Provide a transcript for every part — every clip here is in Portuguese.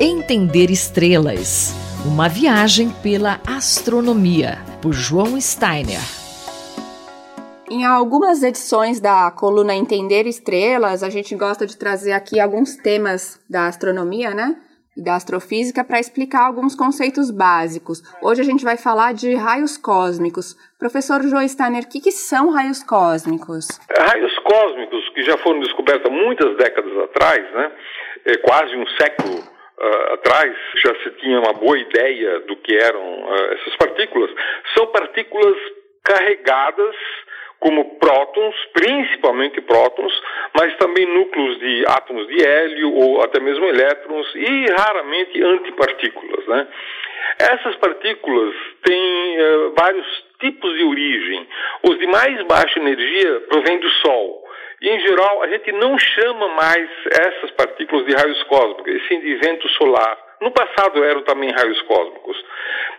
Entender Estrelas Uma viagem pela astronomia, por João Steiner. Em algumas edições da coluna Entender Estrelas, a gente gosta de trazer aqui alguns temas da astronomia, né? E da astrofísica para explicar alguns conceitos básicos. Hoje a gente vai falar de raios cósmicos. Professor João Steiner, o que, que são raios cósmicos? Raios cósmicos, que já foram descobertos há muitas décadas atrás, né? É quase um século uh, atrás já se tinha uma boa ideia do que eram uh, essas partículas, são partículas carregadas como prótons, principalmente prótons, mas também núcleos de átomos de hélio ou até mesmo elétrons e raramente antipartículas. Né? Essas partículas têm uh, vários tipos de origem. Os de mais baixa energia provêm do Sol. E, em geral, a gente não chama mais essas partículas de raios cósmicos, e sim de vento solar. No passado eram também raios cósmicos.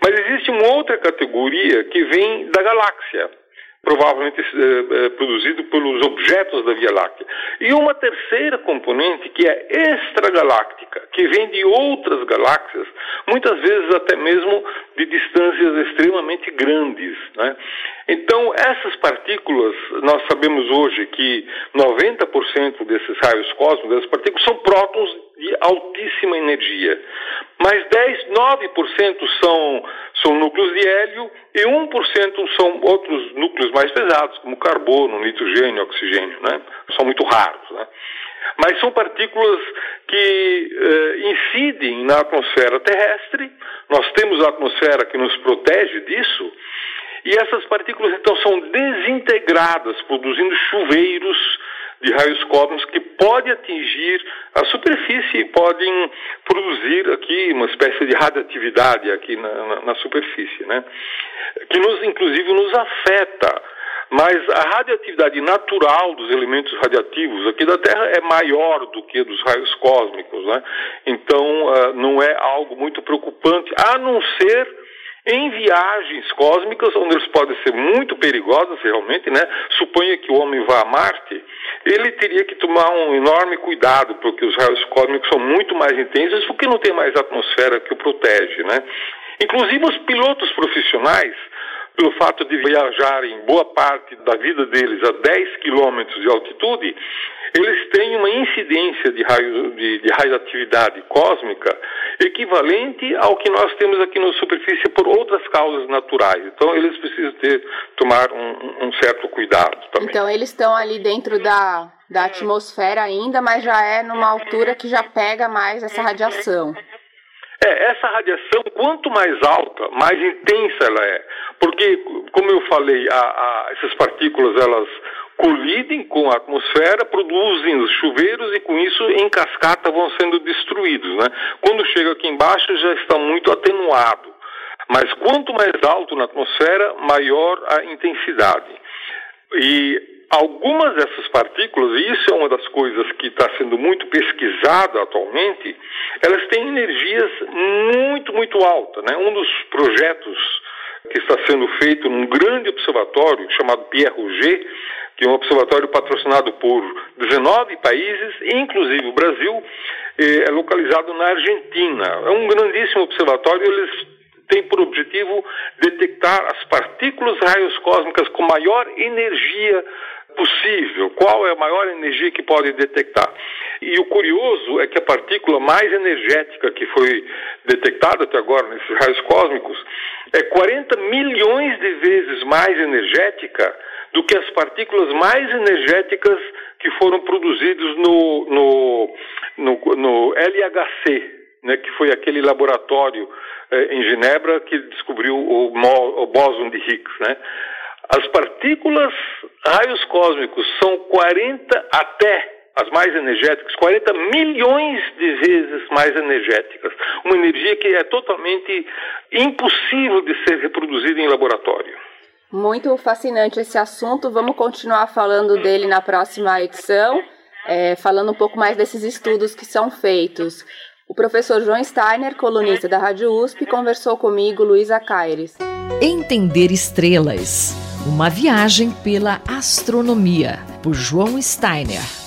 Mas existe uma outra categoria que vem da galáxia provavelmente eh, eh, produzido pelos objetos da Via Láctea. E uma terceira componente que é extragaláctica, que vem de outras galáxias, muitas vezes até mesmo de distâncias extremamente grandes. Né? Então, essas partículas, nós sabemos hoje que 90% desses raios cósmicos, dessas partículas, são prótons de altíssima energia. Mas 10, 9% são, são núcleos de hélio e 1% são outros núcleos mais pesados, como carbono, nitrogênio, oxigênio. Né? São muito raros. Né? Mas são partículas que eh, incidem na atmosfera terrestre. Nós temos a atmosfera que nos protege disso. E essas partículas então são desintegradas, produzindo chuveiros de raios cósmicos que podem atingir a superfície e podem produzir aqui uma espécie de radioatividade aqui na, na, na superfície, né? Que nos, inclusive, nos afeta. Mas a radioatividade natural dos elementos radiativos aqui da Terra é maior do que dos raios cósmicos, né? Então, uh, não é algo muito preocupante, a não ser em viagens cósmicas, onde eles podem ser muito perigosos realmente, né? Suponha que o homem vá a Marte, ele teria que tomar um enorme cuidado, porque os raios cósmicos são muito mais intensos, porque não tem mais atmosfera que o protege, né? Inclusive os pilotos profissionais, pelo fato de viajarem boa parte da vida deles a 10 quilômetros de altitude, eles têm uma incidência de, raio, de, de radioatividade cósmica equivalente ao que nós temos aqui na superfície por outras causas naturais. Então, eles precisam ter, tomar um, um certo cuidado também. Então, eles estão ali dentro da, da atmosfera ainda, mas já é numa altura que já pega mais essa radiação. É, essa radiação, quanto mais alta, mais intensa ela é. Porque, como eu falei, a, a, essas partículas, elas colidem com a atmosfera, produzem os chuveiros e com isso em cascata vão sendo destruídos. Né? Quando chega aqui embaixo já está muito atenuado. Mas quanto mais alto na atmosfera, maior a intensidade. E algumas dessas partículas, e isso é uma das coisas que está sendo muito pesquisada atualmente, elas têm energias muito, muito altas. Né? Um dos projetos que está sendo feito num grande observatório chamado Pierre Rouget, que é um observatório patrocinado por 19 países, inclusive o Brasil, é localizado na Argentina. É um grandíssimo observatório, eles têm por objetivo detectar as partículas raios cósmicas com maior energia possível, qual é a maior energia que pode detectar. E o curioso é que a partícula mais energética que foi detectada até agora nesses raios cósmicos é 40 milhões de vezes mais energética do que as partículas mais energéticas que foram produzidas no, no, no, no LHC, né, que foi aquele laboratório eh, em Genebra que descobriu o, o bóson de Higgs. Né? As partículas raios cósmicos são 40 até as mais energéticas, 40 milhões de vezes mais energéticas. Uma energia que é totalmente impossível de ser reproduzida em laboratório. Muito fascinante esse assunto. Vamos continuar falando dele na próxima edição, é, falando um pouco mais desses estudos que são feitos. O professor João Steiner, colunista da Rádio USP, conversou comigo, Luísa Caires. Entender estrelas. Uma viagem pela astronomia, por João Steiner.